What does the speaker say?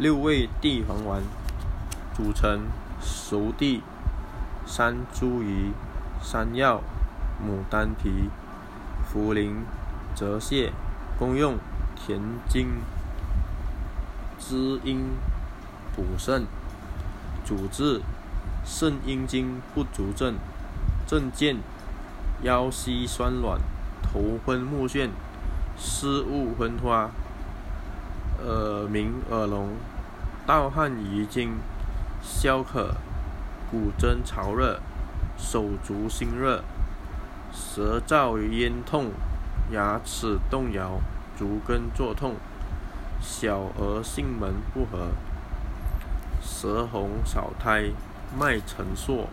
六味地黄丸，组成熟地、山茱萸、山药、牡丹皮、茯苓、泽泻，功用填精、滋阴、补肾。主治肾阴经不足症，症见腰膝酸软、头昏目眩、视物昏花。耳鸣、耳聋、盗汗遗精、消渴、骨蒸潮热、手足心热、舌燥咽痛、牙齿动摇、足跟作痛、小儿囟门不和、舌红少苔、脉沉数。